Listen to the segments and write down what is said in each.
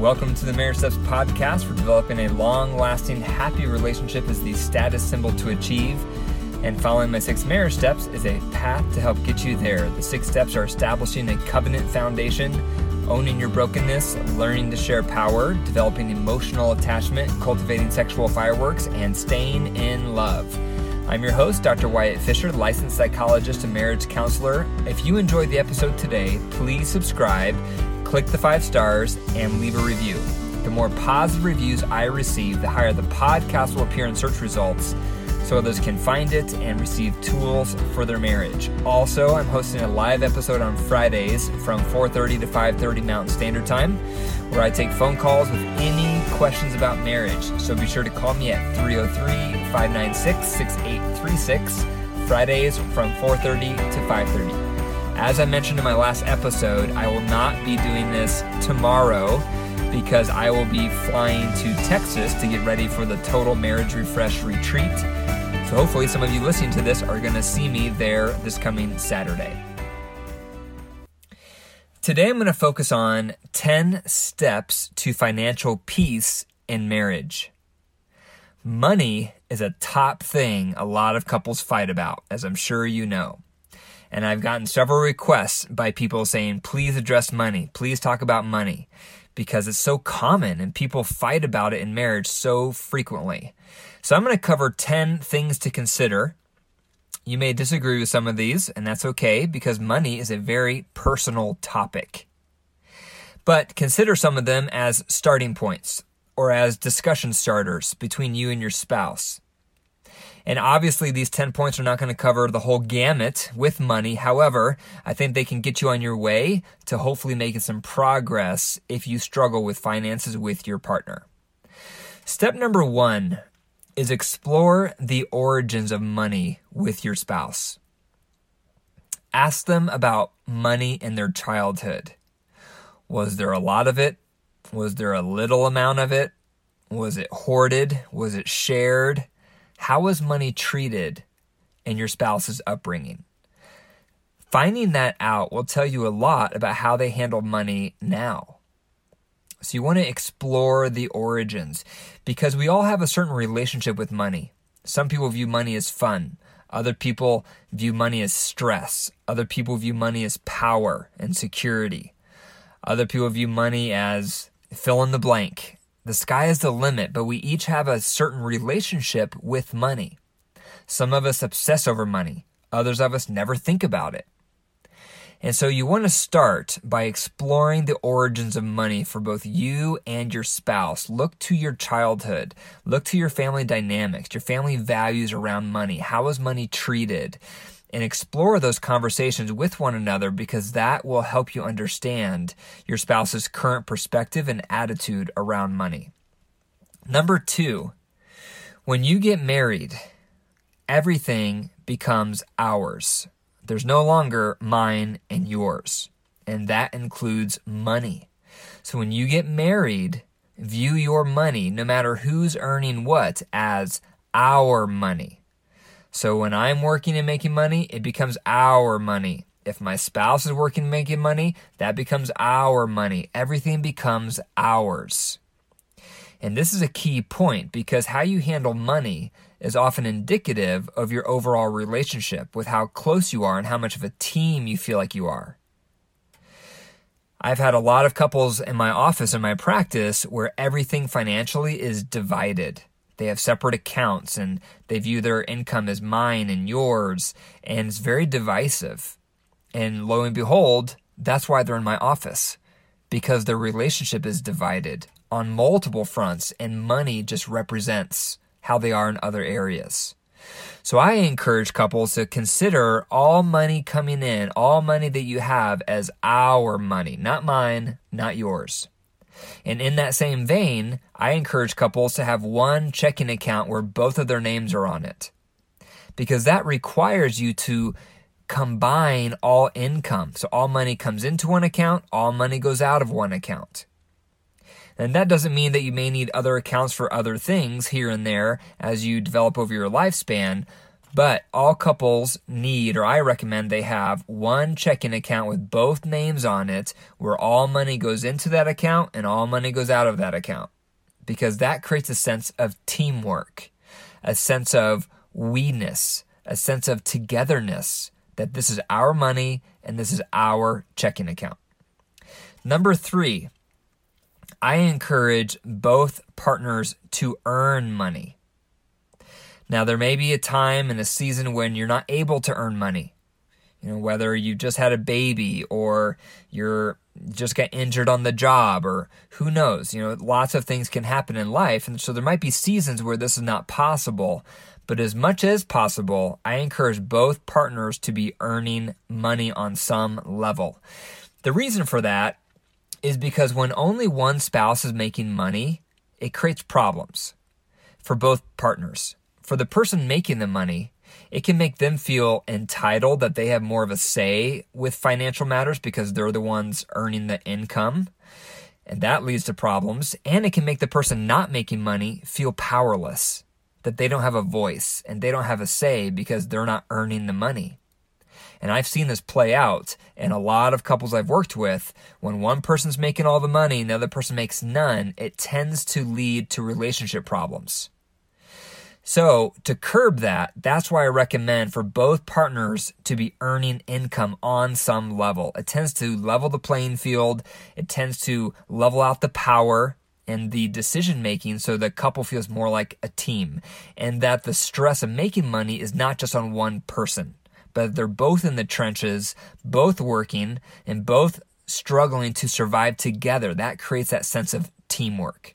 Welcome to the Marriage Steps podcast for developing a long lasting, happy relationship is the status symbol to achieve. And following my six marriage steps is a path to help get you there. The six steps are establishing a covenant foundation, owning your brokenness, learning to share power, developing emotional attachment, cultivating sexual fireworks, and staying in love. I'm your host, Dr. Wyatt Fisher, licensed psychologist and marriage counselor. If you enjoyed the episode today, please subscribe, click the five stars, and leave a review. The more positive reviews I receive, the higher the podcast will appear in search results so others can find it and receive tools for their marriage. Also, I'm hosting a live episode on Fridays from 4:30 to 5:30 Mountain Standard Time where I take phone calls with any questions about marriage. So be sure to call me at 303-596-6836 Fridays from 4:30 to 5:30. As I mentioned in my last episode, I will not be doing this tomorrow because I will be flying to Texas to get ready for the Total Marriage Refresh retreat. So hopefully, some of you listening to this are going to see me there this coming Saturday. Today, I'm going to focus on 10 steps to financial peace in marriage. Money is a top thing a lot of couples fight about, as I'm sure you know. And I've gotten several requests by people saying, please address money, please talk about money, because it's so common and people fight about it in marriage so frequently. So I'm going to cover 10 things to consider. You may disagree with some of these, and that's okay because money is a very personal topic. But consider some of them as starting points or as discussion starters between you and your spouse. And obviously, these 10 points are not going to cover the whole gamut with money. However, I think they can get you on your way to hopefully making some progress if you struggle with finances with your partner. Step number one is explore the origins of money with your spouse. Ask them about money in their childhood. Was there a lot of it? Was there a little amount of it? Was it hoarded? Was it shared? How was money treated in your spouse's upbringing? Finding that out will tell you a lot about how they handle money now. So you want to explore the origins because we all have a certain relationship with money. Some people view money as fun. Other people view money as stress. Other people view money as power and security. Other people view money as fill in the blank. The sky is the limit, but we each have a certain relationship with money. Some of us obsess over money. Others of us never think about it. And so you want to start by exploring the origins of money for both you and your spouse. Look to your childhood. Look to your family dynamics, your family values around money. How was money treated? And explore those conversations with one another because that will help you understand your spouse's current perspective and attitude around money. Number two, when you get married, everything becomes ours. There's no longer mine and yours. And that includes money. So when you get married, view your money, no matter who's earning what, as our money. So when I'm working and making money, it becomes our money. If my spouse is working and making money, that becomes our money. Everything becomes ours. And this is a key point because how you handle money is often indicative of your overall relationship with how close you are and how much of a team you feel like you are. I've had a lot of couples in my office and my practice where everything financially is divided. They have separate accounts and they view their income as mine and yours, and it's very divisive. And lo and behold, that's why they're in my office because their relationship is divided on multiple fronts, and money just represents how they are in other areas. So I encourage couples to consider all money coming in, all money that you have as our money, not mine, not yours. And in that same vein, I encourage couples to have one checking account where both of their names are on it. Because that requires you to combine all income. So all money comes into one account, all money goes out of one account. And that doesn't mean that you may need other accounts for other things here and there as you develop over your lifespan. But all couples need, or I recommend they have, one checking account with both names on it where all money goes into that account and all money goes out of that account. Because that creates a sense of teamwork, a sense of we-ness, a sense of togetherness that this is our money and this is our checking account. Number three, I encourage both partners to earn money. Now, there may be a time in a season when you're not able to earn money. You know, whether you just had a baby or you're just got injured on the job or who knows. You know, lots of things can happen in life. And so there might be seasons where this is not possible. But as much as possible, I encourage both partners to be earning money on some level. The reason for that is because when only one spouse is making money, it creates problems for both partners. For the person making the money, it can make them feel entitled that they have more of a say with financial matters because they're the ones earning the income. And that leads to problems. And it can make the person not making money feel powerless that they don't have a voice and they don't have a say because they're not earning the money. And I've seen this play out in a lot of couples I've worked with. When one person's making all the money and the other person makes none, it tends to lead to relationship problems. So, to curb that, that's why I recommend for both partners to be earning income on some level. It tends to level the playing field, it tends to level out the power and the decision making so the couple feels more like a team and that the stress of making money is not just on one person but they're both in the trenches both working and both struggling to survive together. That creates that sense of teamwork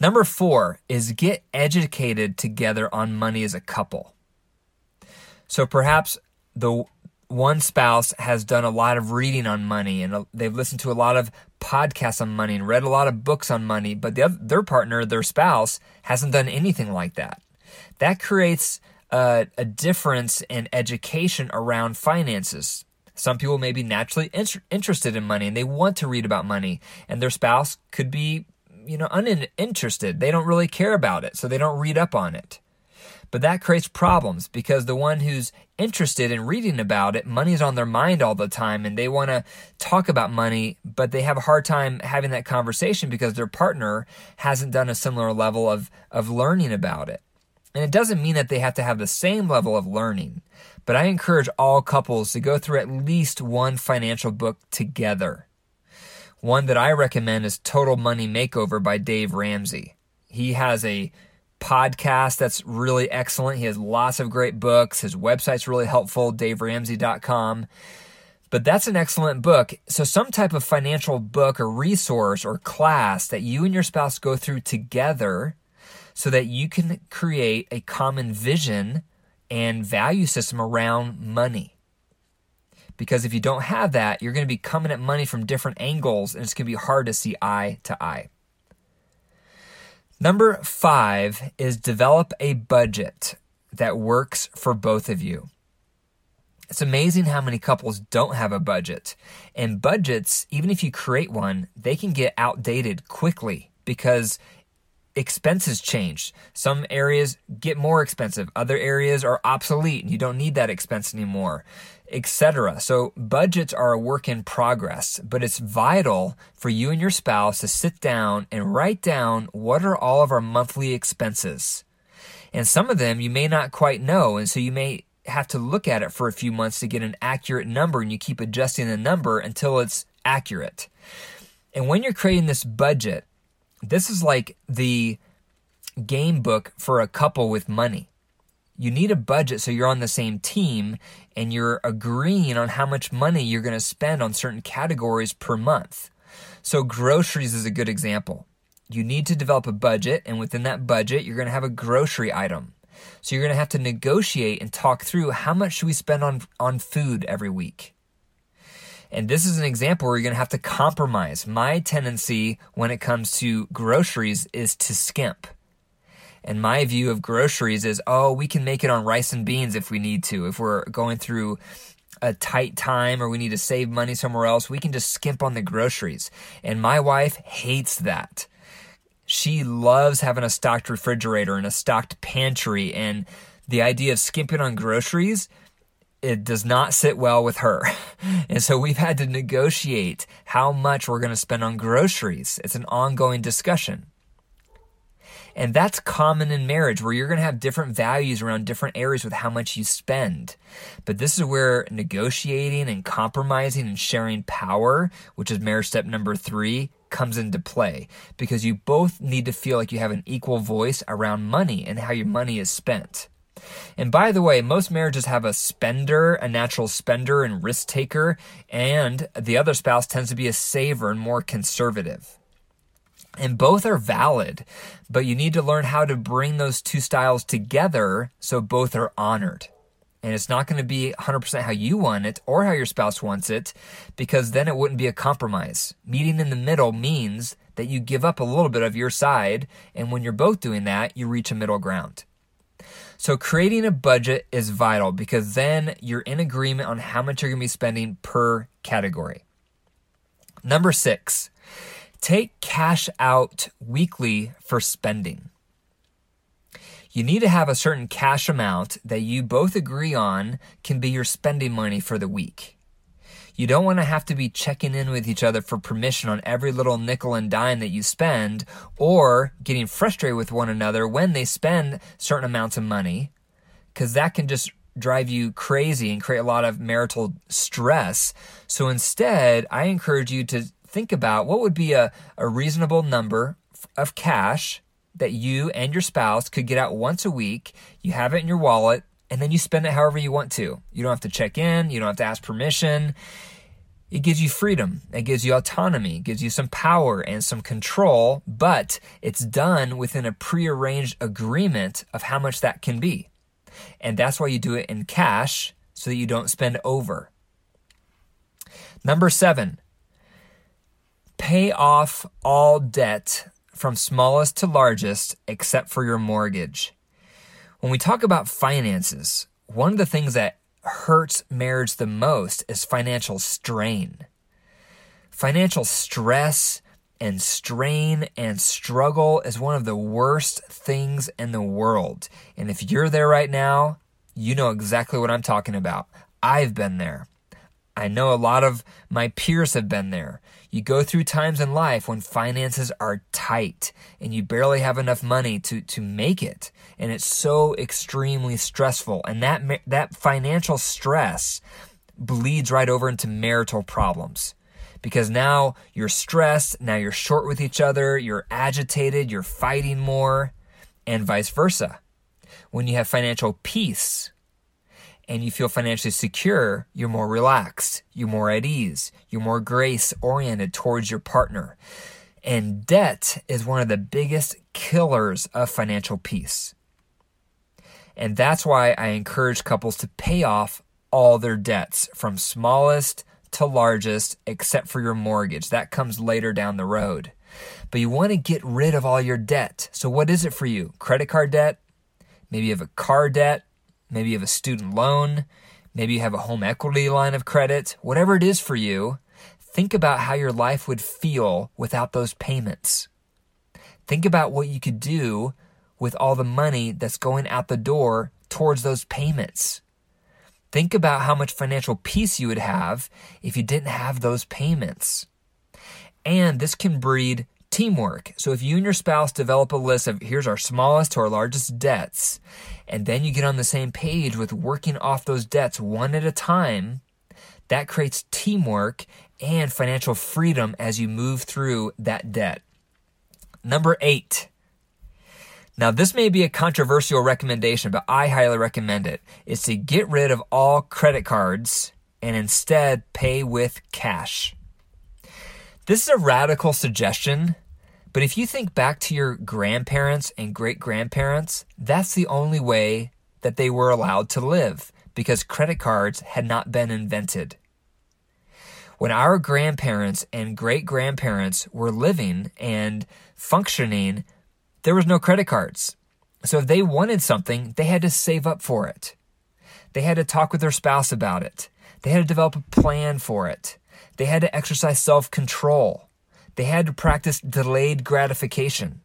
number 4 is get educated together on money as a couple so perhaps the one spouse has done a lot of reading on money and they've listened to a lot of podcasts on money and read a lot of books on money, but the other, their partner, their spouse, hasn't done anything like that. That creates a, a difference in education around finances. Some people may be naturally in- interested in money and they want to read about money, and their spouse could be, you know, uninterested. They don't really care about it, so they don't read up on it. But that creates problems because the one who's interested in reading about it, money's on their mind all the time and they want to talk about money, but they have a hard time having that conversation because their partner hasn't done a similar level of, of learning about it. And it doesn't mean that they have to have the same level of learning, but I encourage all couples to go through at least one financial book together. One that I recommend is Total Money Makeover by Dave Ramsey. He has a podcast that's really excellent. He has lots of great books. His website's really helpful, daveramsey.com. But that's an excellent book. So, some type of financial book or resource or class that you and your spouse go through together so that you can create a common vision and value system around money. Because if you don't have that, you're going to be coming at money from different angles and it's going to be hard to see eye to eye. Number five is develop a budget that works for both of you. It's amazing how many couples don't have a budget. And budgets, even if you create one, they can get outdated quickly because expenses change. Some areas get more expensive, other areas are obsolete and you don't need that expense anymore etc. So budgets are a work in progress, but it's vital for you and your spouse to sit down and write down what are all of our monthly expenses. And some of them you may not quite know, and so you may have to look at it for a few months to get an accurate number and you keep adjusting the number until it's accurate. And when you're creating this budget, this is like the game book for a couple with money you need a budget so you're on the same team and you're agreeing on how much money you're going to spend on certain categories per month. So, groceries is a good example. You need to develop a budget, and within that budget, you're going to have a grocery item. So, you're going to have to negotiate and talk through how much should we spend on, on food every week. And this is an example where you're going to have to compromise. My tendency when it comes to groceries is to skimp. And my view of groceries is, oh, we can make it on rice and beans if we need to. If we're going through a tight time or we need to save money somewhere else, we can just skimp on the groceries. And my wife hates that. She loves having a stocked refrigerator and a stocked pantry and the idea of skimping on groceries it does not sit well with her. And so we've had to negotiate how much we're going to spend on groceries. It's an ongoing discussion. And that's common in marriage where you're going to have different values around different areas with how much you spend. But this is where negotiating and compromising and sharing power, which is marriage step number three, comes into play because you both need to feel like you have an equal voice around money and how your money is spent. And by the way, most marriages have a spender, a natural spender and risk taker, and the other spouse tends to be a saver and more conservative. And both are valid, but you need to learn how to bring those two styles together so both are honored. And it's not going to be 100% how you want it or how your spouse wants it, because then it wouldn't be a compromise. Meeting in the middle means that you give up a little bit of your side, and when you're both doing that, you reach a middle ground. So creating a budget is vital because then you're in agreement on how much you're going to be spending per category. Number six, take cash out weekly for spending. You need to have a certain cash amount that you both agree on can be your spending money for the week. You don't want to have to be checking in with each other for permission on every little nickel and dime that you spend or getting frustrated with one another when they spend certain amounts of money because that can just drive you crazy and create a lot of marital stress. So instead, I encourage you to think about what would be a, a reasonable number of cash that you and your spouse could get out once a week. You have it in your wallet and then you spend it however you want to. You don't have to check in, you don't have to ask permission. It gives you freedom, it gives you autonomy, it gives you some power and some control, but it's done within a prearranged agreement of how much that can be. And that's why you do it in cash so that you don't spend over. Number seven, pay off all debt from smallest to largest except for your mortgage. When we talk about finances, one of the things that hurts marriage the most is financial strain. Financial stress and strain and struggle is one of the worst things in the world. And if you're there right now, you know exactly what I'm talking about. I've been there. I know a lot of my peers have been there. You go through times in life when finances are tight and you barely have enough money to, to make it. And it's so extremely stressful. And that, that financial stress bleeds right over into marital problems because now you're stressed, now you're short with each other, you're agitated, you're fighting more, and vice versa. When you have financial peace, and you feel financially secure, you're more relaxed, you're more at ease, you're more grace oriented towards your partner. And debt is one of the biggest killers of financial peace. And that's why I encourage couples to pay off all their debts from smallest to largest, except for your mortgage. That comes later down the road. But you want to get rid of all your debt. So, what is it for you? Credit card debt? Maybe you have a car debt Maybe you have a student loan. Maybe you have a home equity line of credit. Whatever it is for you, think about how your life would feel without those payments. Think about what you could do with all the money that's going out the door towards those payments. Think about how much financial peace you would have if you didn't have those payments. And this can breed teamwork. So if you and your spouse develop a list of here's our smallest to our largest debts, and then you get on the same page with working off those debts one at a time, that creates teamwork and financial freedom as you move through that debt. Number eight. Now, this may be a controversial recommendation, but I highly recommend it. Is to get rid of all credit cards and instead pay with cash. This is a radical suggestion, but if you think back to your grandparents and great grandparents, that's the only way that they were allowed to live because credit cards had not been invented. When our grandparents and great grandparents were living and functioning, there was no credit cards. So if they wanted something, they had to save up for it. They had to talk with their spouse about it. They had to develop a plan for it. They had to exercise self control. They had to practice delayed gratification.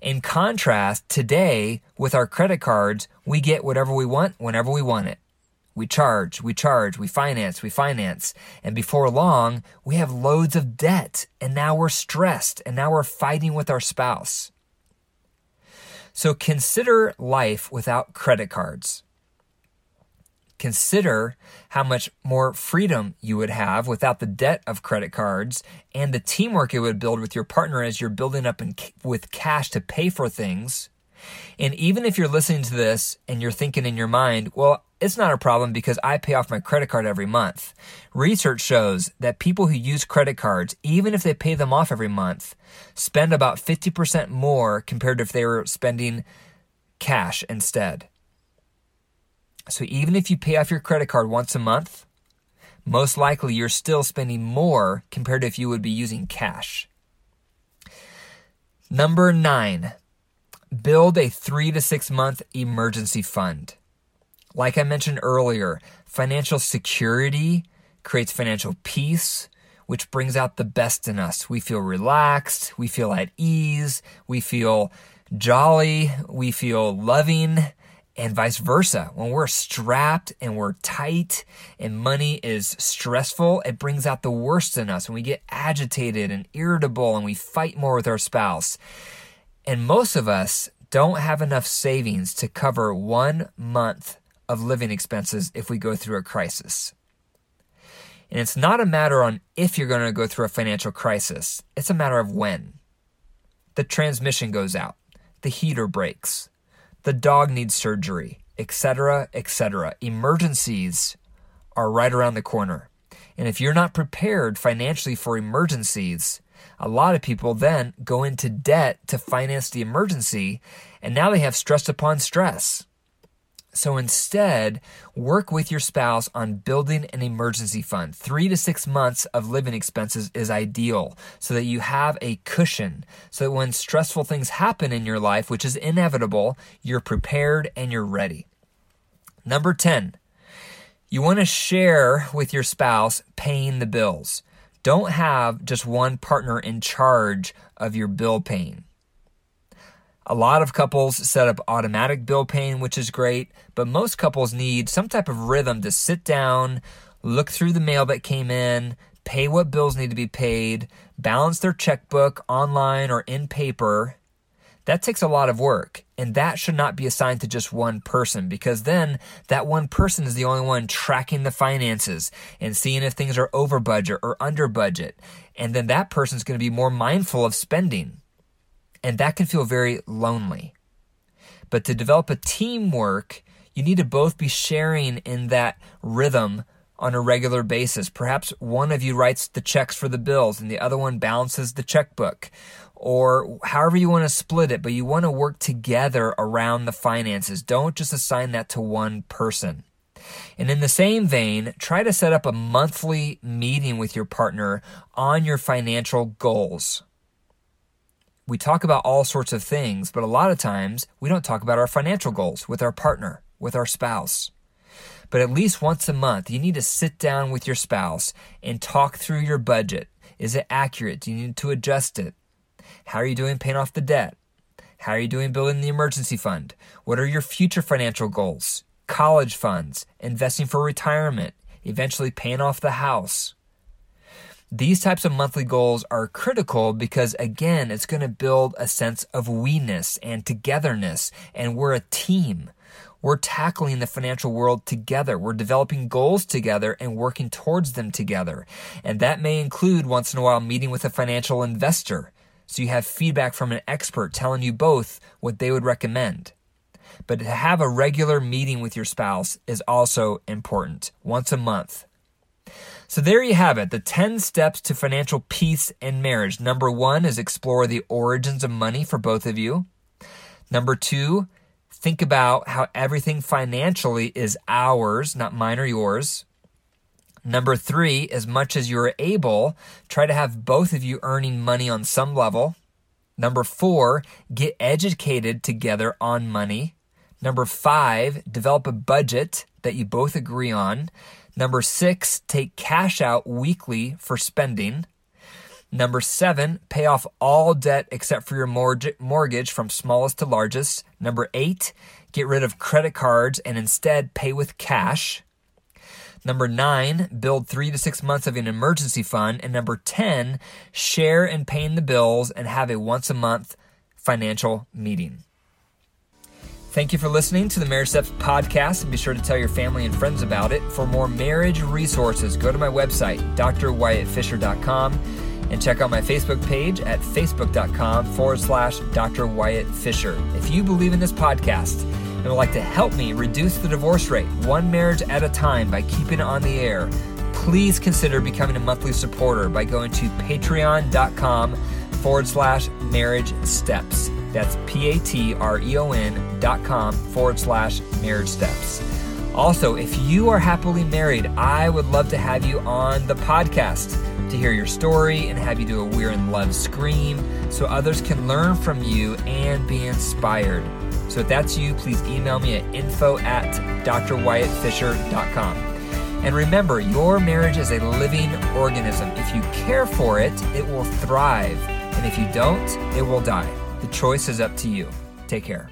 In contrast, today with our credit cards, we get whatever we want whenever we want it. We charge, we charge, we finance, we finance. And before long, we have loads of debt. And now we're stressed. And now we're fighting with our spouse. So consider life without credit cards. Consider how much more freedom you would have without the debt of credit cards and the teamwork it would build with your partner as you're building up in, with cash to pay for things. And even if you're listening to this and you're thinking in your mind, well, it's not a problem because I pay off my credit card every month. Research shows that people who use credit cards, even if they pay them off every month, spend about 50% more compared to if they were spending cash instead. So even if you pay off your credit card once a month, most likely you're still spending more compared to if you would be using cash. Number nine, build a three to six month emergency fund. Like I mentioned earlier, financial security creates financial peace, which brings out the best in us. We feel relaxed, we feel at ease, we feel jolly, we feel loving, and vice versa. When we're strapped and we're tight and money is stressful, it brings out the worst in us. When we get agitated and irritable and we fight more with our spouse. And most of us don't have enough savings to cover one month of living expenses if we go through a crisis. And it's not a matter on if you're going to go through a financial crisis, it's a matter of when. The transmission goes out, the heater breaks, the dog needs surgery, etc., etc. Emergencies are right around the corner. And if you're not prepared financially for emergencies, a lot of people then go into debt to finance the emergency, and now they have stress upon stress. So instead, work with your spouse on building an emergency fund. Three to six months of living expenses is ideal so that you have a cushion. So that when stressful things happen in your life, which is inevitable, you're prepared and you're ready. Number 10, you want to share with your spouse paying the bills. Don't have just one partner in charge of your bill paying. A lot of couples set up automatic bill paying, which is great, but most couples need some type of rhythm to sit down, look through the mail that came in, pay what bills need to be paid, balance their checkbook online or in paper. That takes a lot of work, and that should not be assigned to just one person because then that one person is the only one tracking the finances and seeing if things are over budget or under budget. And then that person is going to be more mindful of spending. And that can feel very lonely. But to develop a teamwork, you need to both be sharing in that rhythm on a regular basis. Perhaps one of you writes the checks for the bills and the other one balances the checkbook or however you want to split it, but you want to work together around the finances. Don't just assign that to one person. And in the same vein, try to set up a monthly meeting with your partner on your financial goals we talk about all sorts of things, but a lot of times we don't talk about our financial goals with our partner, with our spouse. But at least once a month, you need to sit down with your spouse and talk through your budget. Is it accurate? Do you need to adjust it? How are you doing paying off the debt? How are you doing building the emergency fund? What are your future financial goals? College funds, investing for retirement, eventually paying off the house. These types of monthly goals are critical because, again, it's going to build a sense of weeness and togetherness, and we're a team. We're tackling the financial world together. We're developing goals together and working towards them together. And that may include once in a while meeting with a financial investor. So you have feedback from an expert telling you both what they would recommend. But to have a regular meeting with your spouse is also important once a month. So there you have it, the 10 steps to financial peace in marriage. Number one is explore the origins of money for both of you. Number two, think about how everything financially is ours, not mine or yours. Number three, as much as you're able, try to have both of you earning money on some level. Number four, get educated together on money. Number five, develop a budget that you both agree on. Number six, take cash out weekly for spending. Number seven, pay off all debt except for your mortgage from smallest to largest. Number eight, get rid of credit cards and instead pay with cash. Number nine, build three to six months of an emergency fund. And number 10, share in paying the bills and have a once a month financial meeting. Thank you for listening to the Marriage Steps podcast and be sure to tell your family and friends about it. For more marriage resources, go to my website, drwyattfisher.com, and check out my Facebook page at facebook.com forward slash Dr. Wyatt Fisher. If you believe in this podcast, and would like to help me reduce the divorce rate one marriage at a time by keeping it on the air, please consider becoming a monthly supporter by going to patreon.com forward slash marriage steps. That's P A T R E O N dot com forward slash marriage steps. Also, if you are happily married, I would love to have you on the podcast to hear your story and have you do a We're in Love scream so others can learn from you and be inspired. So if that's you, please email me at info at drwyattfisher.com. And remember, your marriage is a living organism. If you care for it, it will thrive. And if you don't, it will die. The choice is up to you. Take care.